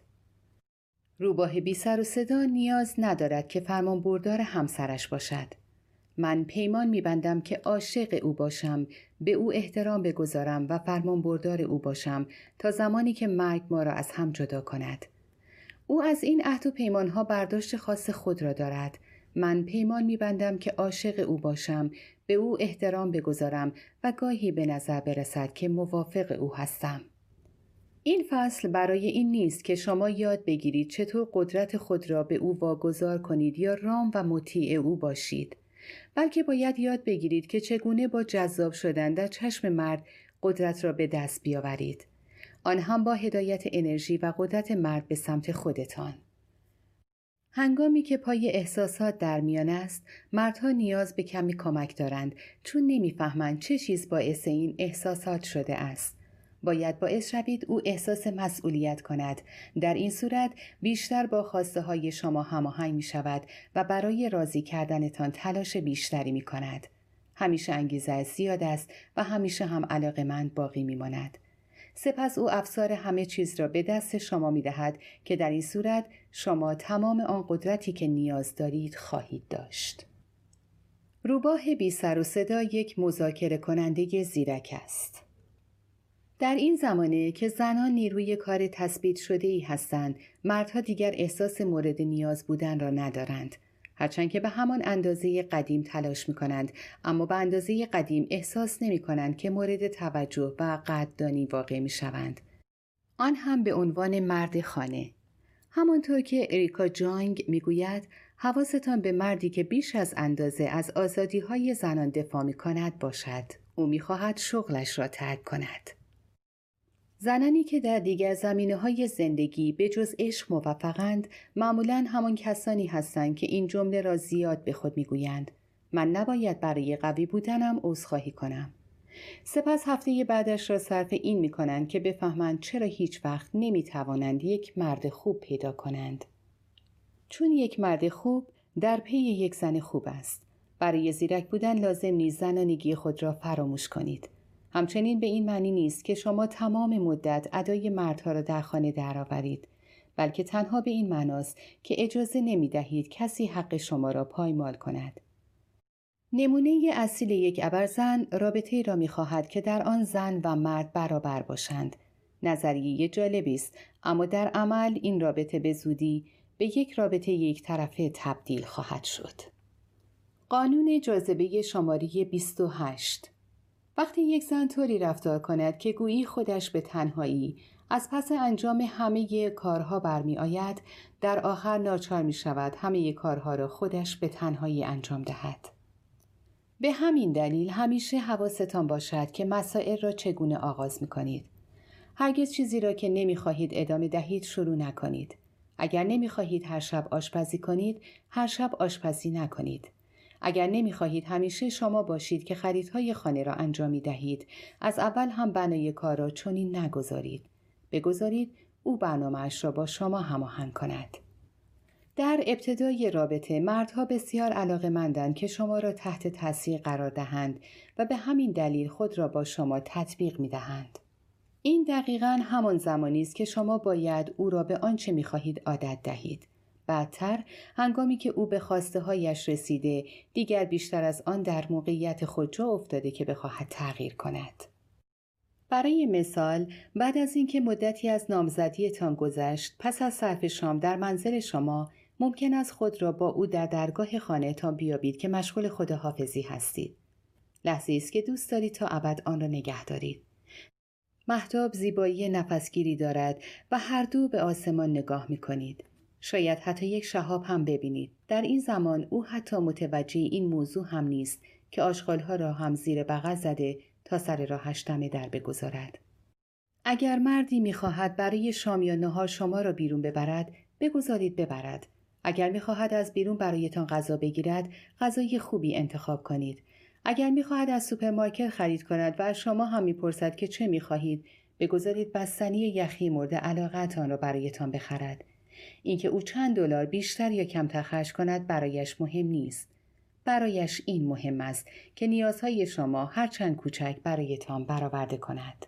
روباه بی سر و صدا نیاز ندارد که فرمان بردار همسرش باشد. من پیمان میبندم که عاشق او باشم به او احترام بگذارم و فرمان بردار او باشم تا زمانی که مرگ ما را از هم جدا کند او از این عهد و پیمانها برداشت خاص خود را دارد. من پیمان میبندم که عاشق او باشم به او احترام بگذارم و گاهی به نظر برسد که موافق او هستم. این فصل برای این نیست که شما یاد بگیرید چطور قدرت خود را به او واگذار کنید یا رام و مطیع او باشید. بلکه باید یاد بگیرید که چگونه با جذاب شدن در چشم مرد قدرت را به دست بیاورید. آن هم با هدایت انرژی و قدرت مرد به سمت خودتان. هنگامی که پای احساسات در میان است مردها نیاز به کمی کمک دارند چون نمی‌فهمند چه چیز باعث این احساسات شده است. باید باعث شوید او احساس مسئولیت کند. در این صورت بیشتر با خواسته های شما هماهنگ می شود و برای راضی کردنتان تلاش بیشتری می کند همیشه انگیزه زیاد است و همیشه هم علاقه باقی می ماند. سپس او افسار همه چیز را به دست شما می دهد که در این صورت شما تمام آن قدرتی که نیاز دارید خواهید داشت. روباه بی سر و صدا یک مذاکره کننده زیرک است. در این زمانه که زنان نیروی کار تثبیت شده ای هستند مردها دیگر احساس مورد نیاز بودن را ندارند هرچند که به همان اندازه قدیم تلاش می کنند اما به اندازه قدیم احساس نمی کنند که مورد توجه و قدردانی واقع می شوند. آن هم به عنوان مرد خانه. همانطور که اریکا جانگ می گوید حواستان به مردی که بیش از اندازه از آزادی های زنان دفاع می کند باشد. او می خواهد شغلش را ترک کند. زنانی که در دیگر زمینه های زندگی به جز عشق موفقند معمولا همان کسانی هستند که این جمله را زیاد به خود می‌گویند من نباید برای قوی بودنم عذرخواهی کنم سپس هفته بعدش را صرف این می کنند که بفهمند چرا هیچ وقت نمی توانند یک مرد خوب پیدا کنند. چون یک مرد خوب در پی یک زن خوب است. برای زیرک بودن لازم نیست زنانگی خود را فراموش کنید. همچنین به این معنی نیست که شما تمام مدت ادای مردها را در خانه درآورید بلکه تنها به این معناست که اجازه نمی دهید کسی حق شما را پایمال کند. نمونه اصیل یک ابرزن رابطه را می خواهد که در آن زن و مرد برابر باشند. نظریه جالبی است اما در عمل این رابطه به زودی به یک رابطه یک طرفه تبدیل خواهد شد. قانون جاذبه شماره 28 وقتی یک زن طوری رفتار کند که گویی خودش به تنهایی از پس انجام همه کارها برمی آید در آخر ناچار می شود همه کارها را خودش به تنهایی انجام دهد. به همین دلیل همیشه حواستان باشد که مسائل را چگونه آغاز می کنید. هرگز چیزی را که نمی خواهید ادامه دهید شروع نکنید. اگر نمی خواهید هر شب آشپزی کنید، هر شب آشپزی نکنید. اگر نمی‌خواهید همیشه شما باشید که خریدهای خانه را انجام دهید از اول هم بنای کار را چنین نگذارید بگذارید او برنامهاش را با شما هماهنگ کند در ابتدای رابطه مردها بسیار علاقه مندند که شما را تحت تاثیر قرار دهند و به همین دلیل خود را با شما تطبیق می دهند. این دقیقا همان زمانی است که شما باید او را به آنچه می خواهید عادت دهید. بعدتر هنگامی که او به خواسته هایش رسیده دیگر بیشتر از آن در موقعیت خود جا افتاده که بخواهد تغییر کند. برای مثال بعد از اینکه مدتی از نامزدیتان گذشت پس از صرف شام در منزل شما ممکن است خود را با او در درگاه خانهتان بیابید که مشغول خداحافظی هستید لحظه است که دوست دارید تا ابد آن را نگه دارید محتاب زیبایی نفسگیری دارد و هر دو به آسمان نگاه می کنید. شاید حتی یک شهاب هم ببینید. در این زمان او حتی متوجه این موضوع هم نیست که آشغالها را هم زیر بغل زده تا سر راهش دم در بگذارد. اگر مردی می‌خواهد برای شام یا نهار شما را بیرون ببرد بگذارید ببرد. اگر می‌خواهد از بیرون برایتان غذا بگیرد غذای خوبی انتخاب کنید. اگر می‌خواهد از سوپرمارکت خرید کند و شما هم می‌پرسد که چه می‌خواهید بگذارید بستنی یخی مورد علاقتان را برایتان بخرد. اینکه او چند دلار بیشتر یا کمتر خرج کند برایش مهم نیست. برایش این مهم است که نیازهای شما هرچند کوچک برایتان برآورده کند.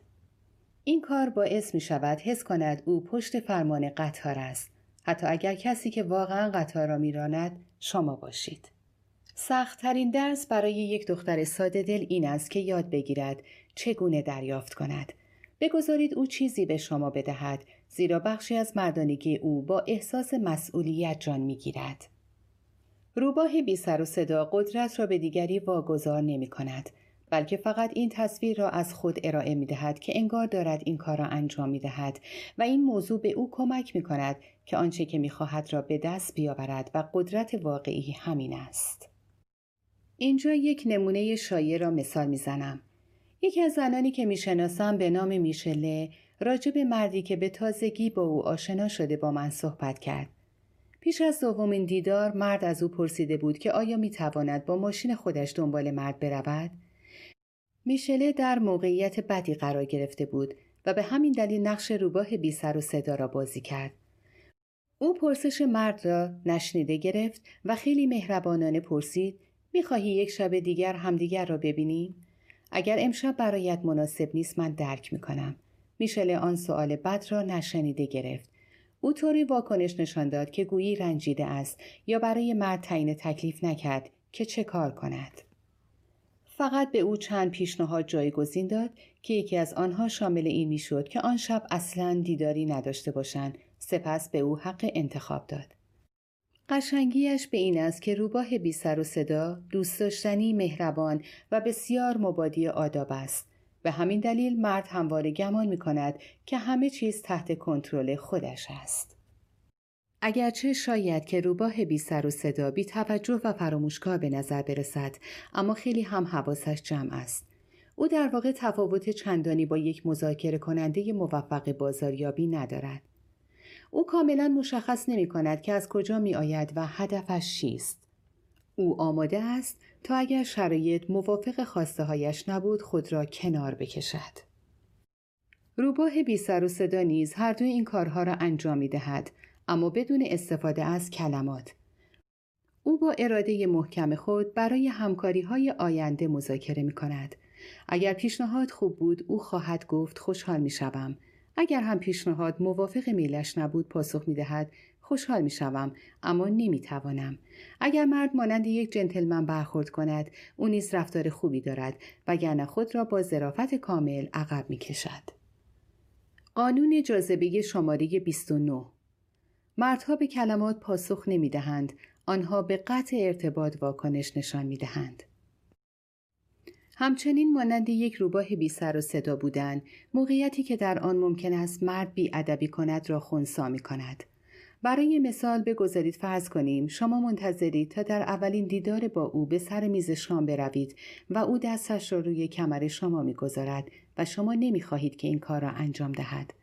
این کار باعث می شود حس کند او پشت فرمان قطار است. حتی اگر کسی که واقعا قطار را میراند شما باشید. سختترین درس برای یک دختر ساده دل این است که یاد بگیرد چگونه دریافت کند. بگذارید او چیزی به شما بدهد زیرا بخشی از مردانگی او با احساس مسئولیت جان می‌گیرد روباه بی سر و صدا قدرت را به دیگری واگذار نمی کند بلکه فقط این تصویر را از خود ارائه می دهد که انگار دارد این کار را انجام می دهد و این موضوع به او کمک می کند که آنچه که می خواهد را به دست بیاورد و قدرت واقعی همین است. اینجا یک نمونه شایع را مثال می زنم. یکی از زنانی که می شناسم به نام میشله راجع به مردی که به تازگی با او آشنا شده با من صحبت کرد. پیش از دومین دیدار مرد از او پرسیده بود که آیا می تواند با ماشین خودش دنبال مرد برود؟ میشله در موقعیت بدی قرار گرفته بود و به همین دلیل نقش روباه بی سر و صدا را بازی کرد. او پرسش مرد را نشنیده گرفت و خیلی مهربانانه پرسید می‌خواهی یک شب دیگر همدیگر را ببینیم؟ اگر امشب برایت مناسب نیست من درک می‌کنم. میشله آن سوال بد را نشنیده گرفت. او طوری واکنش نشان داد که گویی رنجیده است یا برای مرد تعیین تکلیف نکرد که چه کار کند. فقط به او چند پیشنهاد جایگزین داد که یکی از آنها شامل این می‌شد که آن شب اصلا دیداری نداشته باشند سپس به او حق انتخاب داد قشنگیش به این است که روباه بی سر و صدا دوست داشتنی مهربان و بسیار مبادی آداب است به همین دلیل مرد همواره گمان می کند که همه چیز تحت کنترل خودش است. اگرچه شاید که روباه بی سر و صدا بی توجه و فراموشکار به نظر برسد اما خیلی هم حواسش جمع است. او در واقع تفاوت چندانی با یک مذاکره کننده موفق بازاریابی ندارد. او کاملا مشخص نمی کند که از کجا می آید و هدفش چیست. او آماده است تا اگر شرایط موافق خواسته هایش نبود خود را کنار بکشد روباه بی سر و صدا نیز هر دو این کارها را انجام می دهد اما بدون استفاده از کلمات. او با اراده محکم خود برای همکاری های آینده مذاکره می کند. اگر پیشنهاد خوب بود او خواهد گفت خوشحال می شوم. اگر هم پیشنهاد موافق میلش نبود پاسخ می دهد خوشحال می شوم اما نمی توانم. اگر مرد مانند یک جنتلمن برخورد کند او نیز رفتار خوبی دارد وگرنه خود را با ظرافت کامل عقب می کشد. قانون جاذبه شماره 29 مردها به کلمات پاسخ نمی دهند. آنها به قطع ارتباط واکنش نشان می دهند. همچنین مانند یک روباه بی سر و صدا بودن موقعیتی که در آن ممکن است مرد بی ادبی کند را خونسا می کند. برای مثال بگذارید فرض کنیم شما منتظرید تا در اولین دیدار با او به سر میز شام بروید و او دستش را روی کمر شما می‌گذارد و شما نمی‌خواهید که این کار را انجام دهد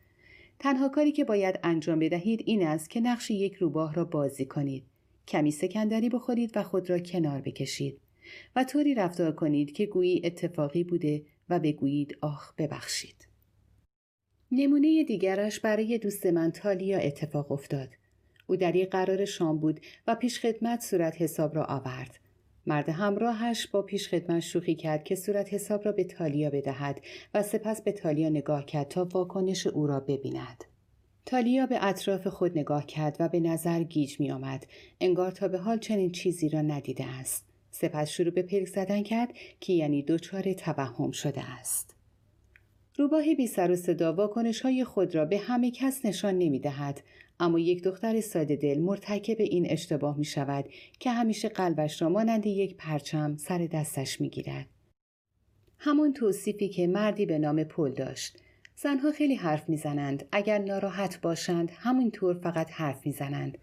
تنها کاری که باید انجام بدهید این است که نقش یک روباه را بازی کنید. کمی سکندری بخورید و خود را کنار بکشید و طوری رفتار کنید که گویی اتفاقی بوده و بگویید آخ ببخشید. نمونه دیگرش برای دوست من تالیا اتفاق افتاد. او در یک قرار شام بود و پیش خدمت صورت حساب را آورد. مرد همراهش با پیش خدمت شوخی کرد که صورت حساب را به تالیا بدهد و سپس به تالیا نگاه کرد تا واکنش او را ببیند. تالیا به اطراف خود نگاه کرد و به نظر گیج می آمد. انگار تا به حال چنین چیزی را ندیده است. سپس شروع به پلک زدن کرد که یعنی دچار توهم شده است. روباه بی سر و صدا واکنش های خود را به همه کس نشان نمی دهد اما یک دختر ساده دل مرتکب این اشتباه می شود که همیشه قلبش را مانند یک پرچم سر دستش می گیرد. همون توصیفی که مردی به نام پل داشت. زنها خیلی حرف می‌زنند. اگر ناراحت باشند همینطور فقط حرف می‌زنند.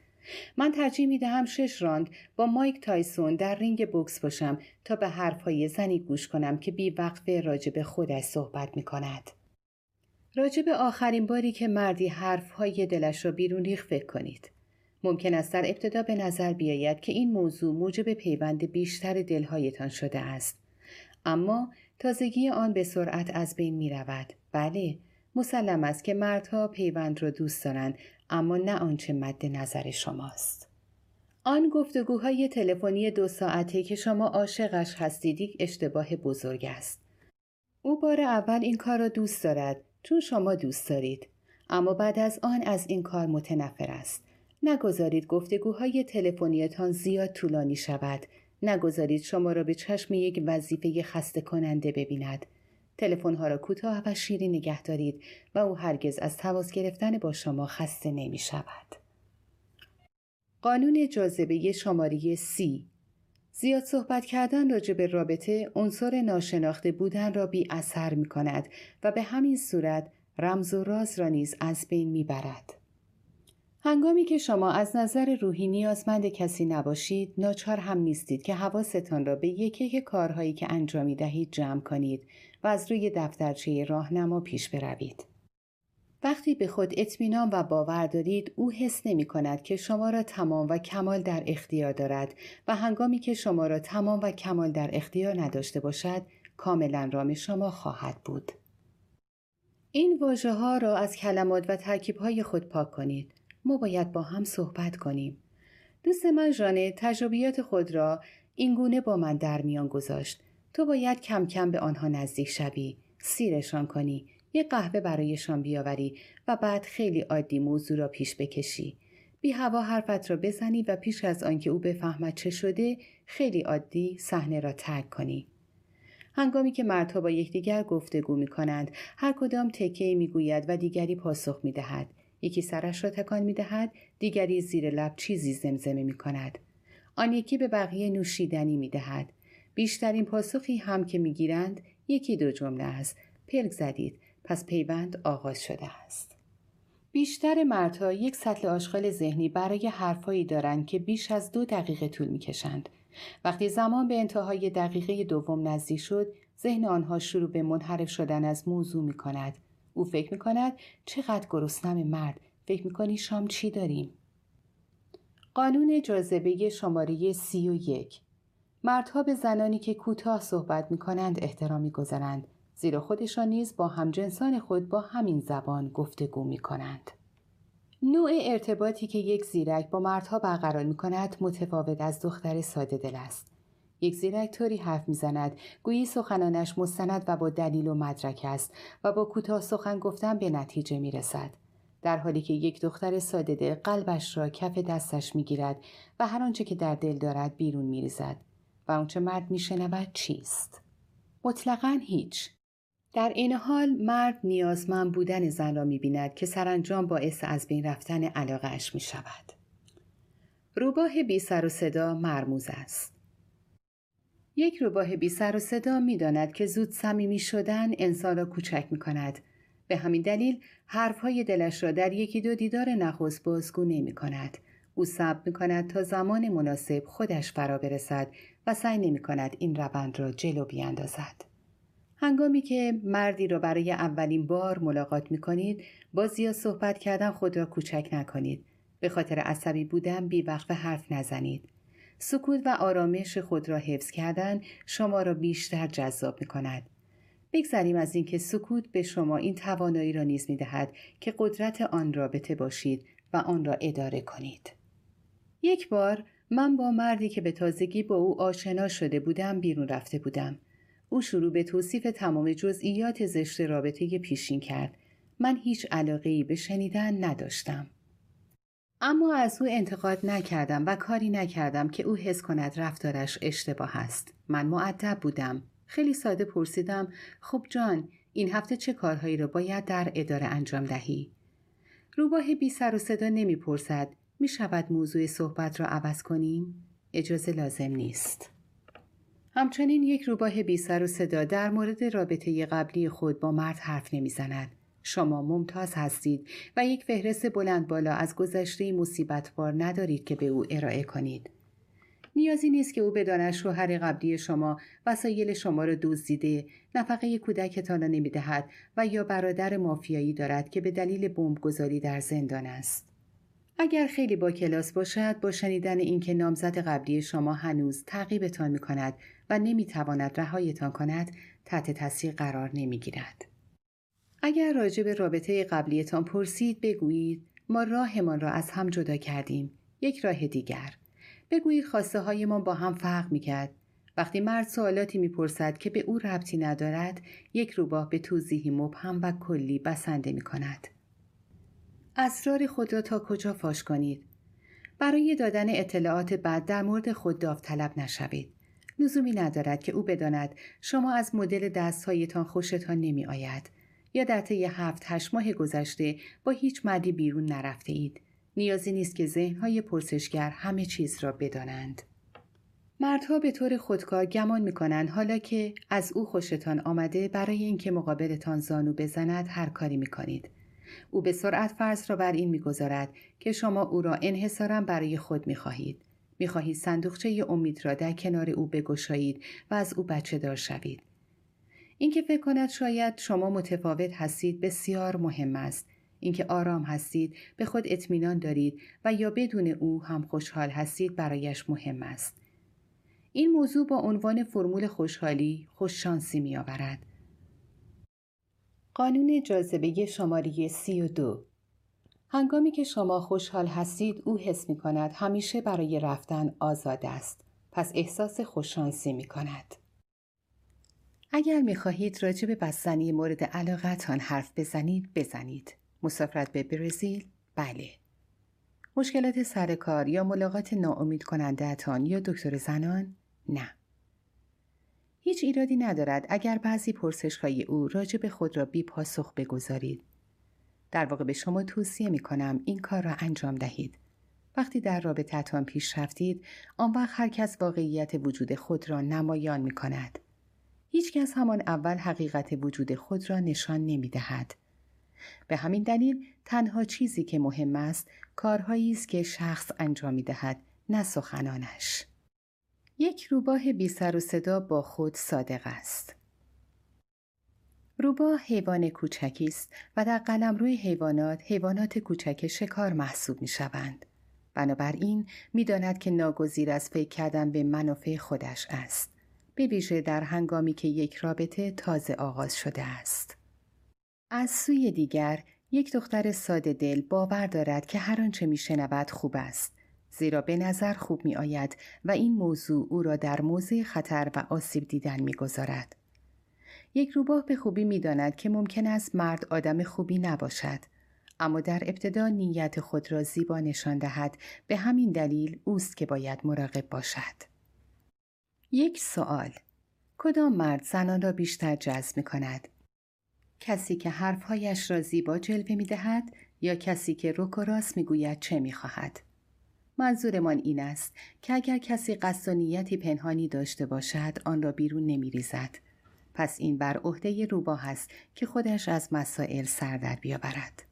من ترجیح می دهم شش راند با مایک تایسون در رینگ بوکس باشم تا به حرفهای زنی گوش کنم که بی وقفه راجع به خودش صحبت می کند. راجع به آخرین باری که مردی حرفهای دلش را بیرون ریخته فکر کنید. ممکن است در ابتدا به نظر بیاید که این موضوع موجب پیوند بیشتر دلهایتان شده است. اما تازگی آن به سرعت از بین می رود. بله، مسلم است که مردها پیوند را دوست دارند اما نه آنچه مد نظر شماست آن گفتگوهای تلفنی دو ساعته که شما عاشقش هستید اشتباه بزرگ است او بار اول این کار را دوست دارد چون شما دوست دارید. اما بعد از آن از این کار متنفر است. نگذارید گفتگوهای تلفنیتان زیاد طولانی شود. نگذارید شما را به چشم یک وظیفه خسته کننده ببیند. تلفن‌ها را کوتاه و شیری نگه دارید و او هرگز از تماس گرفتن با شما خسته نمی شود. قانون جاذبه شماره سی. زیاد صحبت کردن راجع به رابطه عنصر ناشناخته بودن را بی اثر می کند و به همین صورت رمز و راز را نیز از بین می برد. هنگامی که شما از نظر روحی نیازمند کسی نباشید ناچار هم نیستید که حواستان را به یکی کارهایی که انجامی دهید جمع کنید و از روی دفترچه راهنما پیش بروید. وقتی به خود اطمینان و باور دارید او حس نمی کند که شما را تمام و کمال در اختیار دارد و هنگامی که شما را تمام و کمال در اختیار نداشته باشد کاملا رام شما خواهد بود. این واژه ها را از کلمات و ترکیب های خود پاک کنید. ما باید با هم صحبت کنیم. دوست من ژانه تجربیات خود را اینگونه با من در میان گذاشت. تو باید کم کم به آنها نزدیک شوی. سیرشان کنی. یک قهوه برایشان بیاوری و بعد خیلی عادی موضوع را پیش بکشی. بی هوا حرفت را بزنی و پیش از آنکه او بفهمد چه شده خیلی عادی صحنه را ترک کنی. هنگامی که مردها با یکدیگر گفتگو می کنند هر کدام تکه می گوید و دیگری پاسخ می دهد. یکی سرش را تکان می دهد دیگری زیر لب چیزی زمزمه می کند. آن یکی به بقیه نوشیدنی می دهد. بیشترین پاسخی هم که می گیرند یکی دو جمله است. پلک زدید پس پیوند آغاز شده است. بیشتر مردها یک سطل آشغال ذهنی برای حرفهایی دارند که بیش از دو دقیقه طول می کشند. وقتی زمان به انتهای دقیقه دوم نزدیک شد ذهن آنها شروع به منحرف شدن از موضوع می کند. او فکر می کند چقدر گرسنم مرد فکر می کنی شام چی داریم؟ قانون جاذبه شماره سی و یک مردها به زنانی که کوتاه صحبت می کنند احترام می گذارند زیرا خودشان نیز با همجنسان خود با همین زبان گفتگو می کنند. نوع ارتباطی که یک زیرک با مردها برقرار می کند متفاوت از دختر ساده دل است. یک زیرک طوری حرف می‌زند گویی سخنانش مستند و با دلیل و مدرک است و با کوتاه سخن گفتن به نتیجه می رسد. در حالی که یک دختر ساده دل قلبش را کف دستش می گیرد و هر آنچه که در دل دارد بیرون می ریزد و آنچه مرد می شنود چیست؟ مطلقا هیچ. در این حال مرد نیازمند بودن زن را می بیند که سرانجام باعث از بین رفتن علاقهش می شود. روباه بی سر و صدا مرموز است. یک روباه بی سر و صدا می داند که زود صمیمی شدن انسان را کوچک می کند. به همین دلیل حرفهای دلش را در یکی دو دیدار نخست بازگو نمی کند. او صبر می کند تا زمان مناسب خودش فرا برسد و سعی نمی کند این روند را جلو بیاندازد. هنگامی که مردی را برای اولین بار ملاقات می کنید با زیاد صحبت کردن خود را کوچک نکنید. به خاطر عصبی بودن بی وقت حرف نزنید. سکوت و آرامش خود را حفظ کردن شما را بیشتر جذاب می کند. بگذریم از اینکه سکوت به شما این توانایی را نیز می دهد که قدرت آن رابطه باشید و آن را اداره کنید. یک بار من با مردی که به تازگی با او آشنا شده بودم بیرون رفته بودم. او شروع به توصیف تمام جزئیات زشت رابطه پیشین کرد. من هیچ علاقه ای به شنیدن نداشتم. اما از او انتقاد نکردم و کاری نکردم که او حس کند رفتارش اشتباه است. من معدب بودم. خیلی ساده پرسیدم خب جان این هفته چه کارهایی را باید در اداره انجام دهی؟ روباه بی سر و صدا نمی پرسد می شود موضوع صحبت را عوض کنیم؟ اجازه لازم نیست. همچنین یک روباه بی سر و صدا در مورد رابطه قبلی خود با مرد حرف نمی‌زند. شما ممتاز هستید و یک فهرست بلند بالا از گذشته مصیبت بار ندارید که به او ارائه کنید. نیازی نیست که او بداند شوهر قبلی شما وسایل شما را دزدیده نفقه کودکتان را نمی‌دهد و یا برادر مافیایی دارد که به دلیل بمبگذاری در زندان است اگر خیلی با کلاس باشد با شنیدن اینکه نامزد قبلی شما هنوز تعقیبتان می کند و نمی‌تواند رهایتان کند تحت تاثیر قرار نمی‌گیرد. اگر راجع به رابطه قبلیتان پرسید بگویید ما راهمان را از هم جدا کردیم یک راه دیگر بگویید خواسته های ما با هم فرق می‌کرد وقتی مرد سوالاتی می‌پرسد که به او ربطی ندارد یک روباه به توضیحی مبهم و کلی بسنده می کند. اسرار خود را تا کجا فاش کنید برای دادن اطلاعات بعد در مورد خود داوطلب نشوید لزومی ندارد که او بداند شما از مدل دستهایتان خوشتان نمی آید یا در طی هفت هشت ماه گذشته با هیچ مردی بیرون نرفته اید. نیازی نیست که ذهنهای پرسشگر همه چیز را بدانند. مردها به طور خودکار گمان می‌کنند حالا که از او خوشتان آمده برای اینکه مقابلتان زانو بزند هر کاری می‌کنید او به سرعت فرض را بر این می‌گذارد که شما او را انحصارا برای خود می‌خواهید. می‌خواهید صندوقچه امید را در کنار او بگشایید و از او بچه دار شوید. اینکه فکر کند شاید شما متفاوت هستید بسیار مهم است. اینکه آرام هستید به خود اطمینان دارید و یا بدون او هم خوشحال هستید برایش مهم است. این موضوع با عنوان فرمول خوشحالی خوششانسی می آورد. قانون جاذبه شماره سی و دو هنگامی که شما خوشحال هستید او حس می کند همیشه برای رفتن آزاد است. پس احساس خوششانسی می کند. اگر می خواهید راجع به بستنی مورد علاقتان حرف بزنید بزنید. مسافرت به برزیل؟ بله. مشکلات سر کار یا ملاقات ناامید کنندهتان یا دکتر زنان؟ نه. هیچ ایرادی ندارد اگر بعضی پرسشهای او راجع به خود را بی پاسخ بگذارید. در واقع به شما توصیه می کنم این کار را انجام دهید. وقتی در رابطتان پیش رفتید آن وقت هر کس واقعیت وجود خود را نمایان می کند. هیچ کس همان اول حقیقت وجود خود را نشان نمی دهد. به همین دلیل تنها چیزی که مهم است کارهایی است که شخص انجام می دهد نه سخنانش. یک روباه بی سر و صدا با خود صادق است. روباه حیوان کوچکی است و در قلم روی حیوانات حیوانات کوچک شکار محسوب می شوند. بنابراین می داند که ناگزیر از فکر کردن به منافع خودش است. به ویژه در هنگامی که یک رابطه تازه آغاز شده است. از سوی دیگر یک دختر ساده دل باور دارد که هر آنچه می شنود خوب است. زیرا به نظر خوب می آید و این موضوع او را در موضع خطر و آسیب دیدن می گذارد. یک روباه به خوبی می داند که ممکن است مرد آدم خوبی نباشد. اما در ابتدا نیت خود را زیبا نشان دهد به همین دلیل اوست که باید مراقب باشد. یک سوال کدام مرد زنان را بیشتر جذب می کند؟ کسی که حرفهایش را زیبا جلوه می دهد یا کسی که رک و راست می گوید چه می خواهد؟ منظورمان این است که اگر کسی قصد و نیتی پنهانی داشته باشد آن را بیرون نمی ریزد. پس این بر عهده روباه است که خودش از مسائل سر در بیاورد.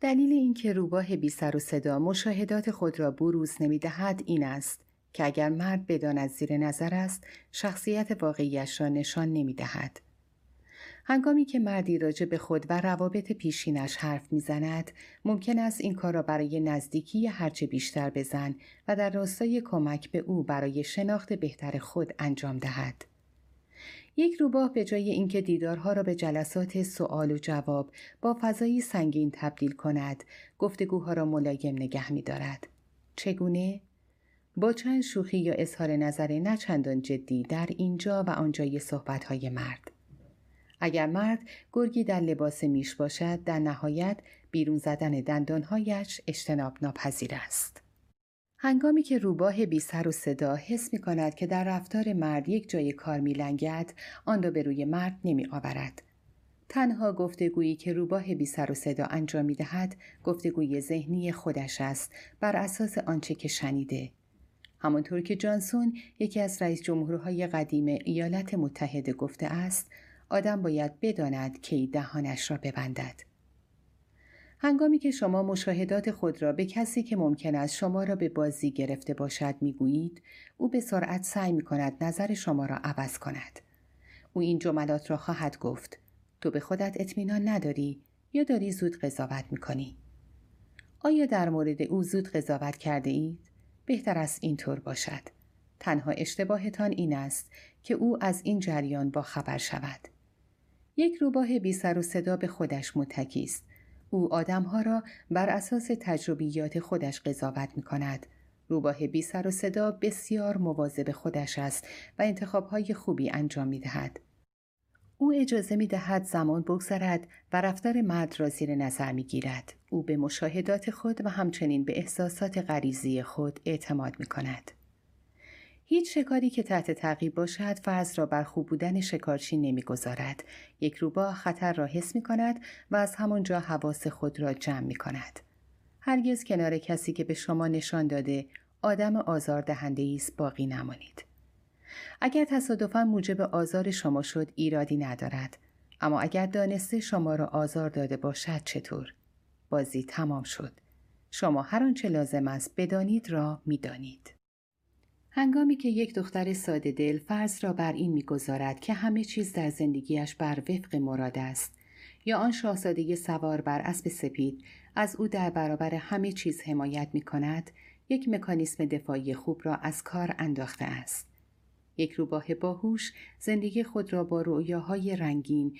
دلیل اینکه روباه بی سر و صدا مشاهدات خود را بروز نمی دهد این است که اگر مرد بداند زیر نظر است شخصیت واقعیش را نشان نمی دهد. هنگامی که مردی راجع به خود و روابط پیشینش حرف می‌زند ممکن است این کار را برای نزدیکی هرچه بیشتر بزن و در راستای کمک به او برای شناخت بهتر خود انجام دهد یک روباه به جای اینکه دیدارها را به جلسات سوال و جواب با فضایی سنگین تبدیل کند گفتگوها را ملایم نگه می دارد. چگونه؟ با چند شوخی یا اظهار نظر نچندان جدی در اینجا و آنجای صحبتهای مرد. اگر مرد گرگی در لباس میش باشد در نهایت بیرون زدن دندانهایش اجتناب ناپذیر است. هنگامی که روباه بی سر و صدا حس می کند که در رفتار مرد یک جای کار می لنگد، آن را به روی مرد نمی آورد. تنها گفتگویی که روباه بی سر و صدا انجام می دهد، گفتگوی ذهنی خودش است بر اساس آنچه که شنیده. همانطور که جانسون یکی از رئیس جمهورهای قدیم ایالات متحده گفته است، آدم باید بداند کی دهانش را ببندد. هنگامی که شما مشاهدات خود را به کسی که ممکن است شما را به بازی گرفته باشد می‌گویید او به سرعت سعی می کند نظر شما را عوض کند. او این جملات را خواهد گفت. تو به خودت اطمینان نداری یا داری زود قضاوت می کنی آیا در مورد او زود قضاوت کرده اید؟ بهتر است اینطور باشد. تنها اشتباهتان این است که او از این جریان با خبر شود. یک روباه بی سر و صدا به خودش متکی است او آدمها را بر اساس تجربیات خودش قضاوت می کند. روباه بی سر و صدا بسیار مواظب خودش است و انتخابهای خوبی انجام می دهد. او اجازه می دهد زمان بگذرد و رفتار مرد را زیر نظر می گیرد. او به مشاهدات خود و همچنین به احساسات غریزی خود اعتماد می کند. هیچ شکاری که تحت تعقیب باشد فرض را بر خوب بودن شکارچی نمی‌گذارد. یک روباه خطر را حس می کند و از همانجا حواس خود را جمع می کند هرگز کنار کسی که به شما نشان داده آدم آزار دهنده است باقی نمانید. اگر تصادفا موجب آزار شما شد ایرادی ندارد. اما اگر دانسته شما را آزار داده باشد چطور؟ بازی تمام شد. شما هر آنچه لازم است بدانید را می‌دانید. هنگامی که یک دختر ساده دل فرض را بر این می‌گذارد که همه چیز در زندگیش بر وفق مراد است یا آن شاهزاده سوار بر اسب سپید از او در برابر همه چیز حمایت می کند یک مکانیسم دفاعی خوب را از کار انداخته است. یک روباه باهوش زندگی خود را با رؤیاهای رنگین